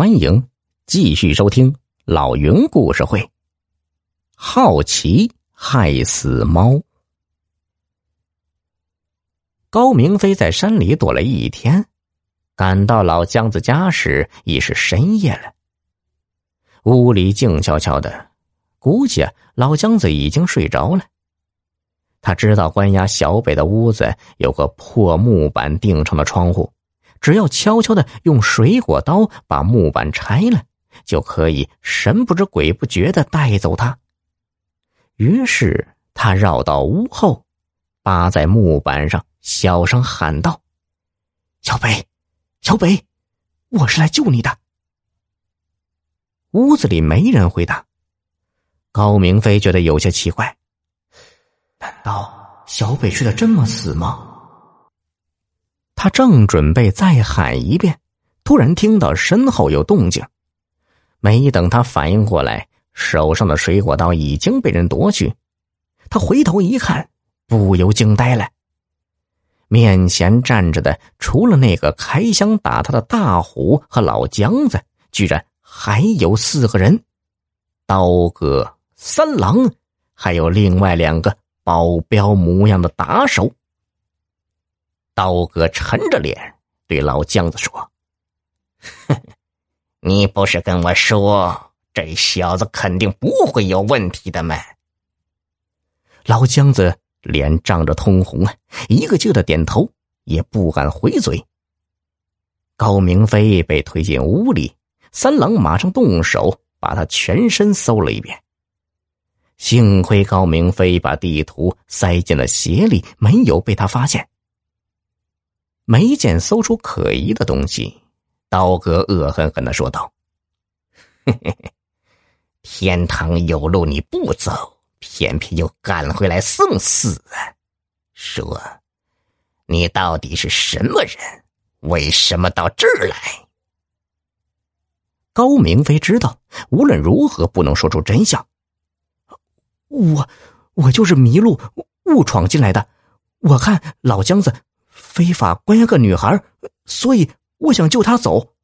欢迎继续收听老云故事会。好奇害死猫。高明飞在山里躲了一天，赶到老姜子家时已是深夜了。屋里静悄悄的，估计老姜子已经睡着了。他知道关押小北的屋子有个破木板钉成的窗户。只要悄悄的用水果刀把木板拆了，就可以神不知鬼不觉的带走他。于是他绕到屋后，扒在木板上，小声喊道：“小北，小北，我是来救你的。”屋子里没人回答。高明飞觉得有些奇怪，难道小北睡得这么死吗？他正准备再喊一遍，突然听到身后有动静。没等他反应过来，手上的水果刀已经被人夺去。他回头一看，不由惊呆了。面前站着的，除了那个开枪打他的大虎和老姜子，居然还有四个人：刀哥、三郎，还有另外两个保镖模样的打手。刀哥沉着脸对老姜子说：“哼，你不是跟我说这小子肯定不会有问题的吗？”老姜子脸涨着通红啊，一个劲的点头，也不敢回嘴。高明飞被推进屋里，三郎马上动手把他全身搜了一遍。幸亏高明飞把地图塞进了鞋里，没有被他发现。没见搜出可疑的东西，刀哥恶狠狠的说道：“嘿嘿嘿，天堂有路你不走，偏偏又赶回来送死啊！说，你到底是什么人？为什么到这儿来？”高明飞知道无论如何不能说出真相。我，我就是迷路误闯进来的。我看老姜子。非法关押个女孩，所以我想救她走。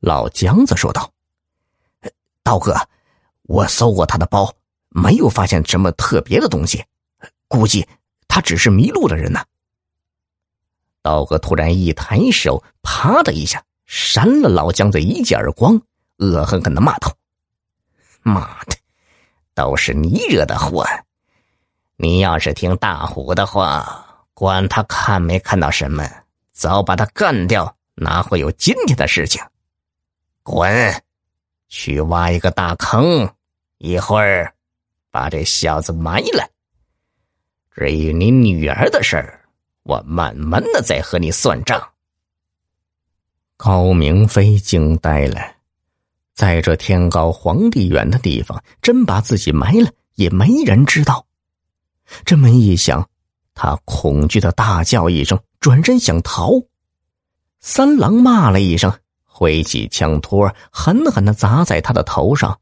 老姜子说道：“刀哥，我搜过他的包，没有发现什么特别的东西，估计他只是迷路的人呢。”刀哥突然一抬手，啪的一下扇了老姜子一记耳光，恶狠狠的骂道：“妈的，都是你惹的祸！你要是听大虎的话。”管他看没看到什么，早把他干掉，哪会有今天的事情？滚，去挖一个大坑，一会儿把这小子埋了。至于你女儿的事儿，我慢慢的再和你算账。高明飞惊呆了，在这天高皇帝远的地方，真把自己埋了，也没人知道。这么一想。他恐惧的大叫一声，转身想逃。三郎骂了一声，挥起枪托，狠狠的砸在他的头上。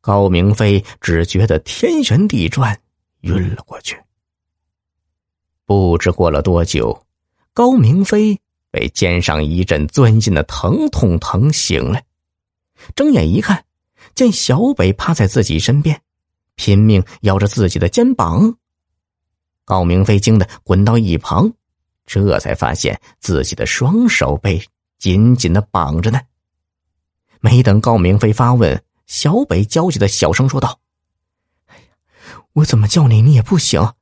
高明飞只觉得天旋地转，晕了过去。不知过了多久，高明飞被肩上一阵钻心的疼痛疼醒了，睁眼一看，见小北趴在自己身边，拼命咬着自己的肩膀。高明飞惊得滚到一旁，这才发现自己的双手被紧紧的绑着呢。没等高明飞发问，小北焦急的小声说道：“哎呀，我怎么叫你你也不醒，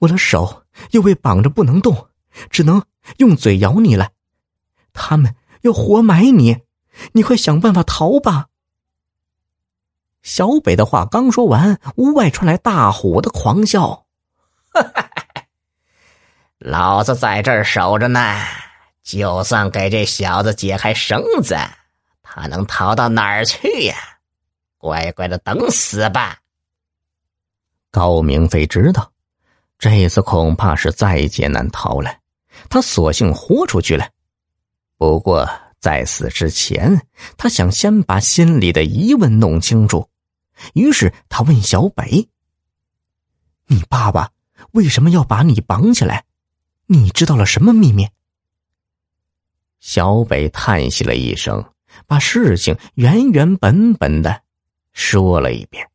我的手又被绑着不能动，只能用嘴咬你了。他们要活埋你，你快想办法逃吧。”小北的话刚说完，屋外传来大虎的狂笑。老子在这儿守着呢，就算给这小子解开绳子，他能逃到哪儿去呀？乖乖的等死吧！高明飞知道，这次恐怕是在劫难逃了，他索性豁出去了。不过在死之前，他想先把心里的疑问弄清楚，于是他问小北：“你爸爸？”为什么要把你绑起来？你知道了什么秘密？小北叹息了一声，把事情原原本本的说了一遍。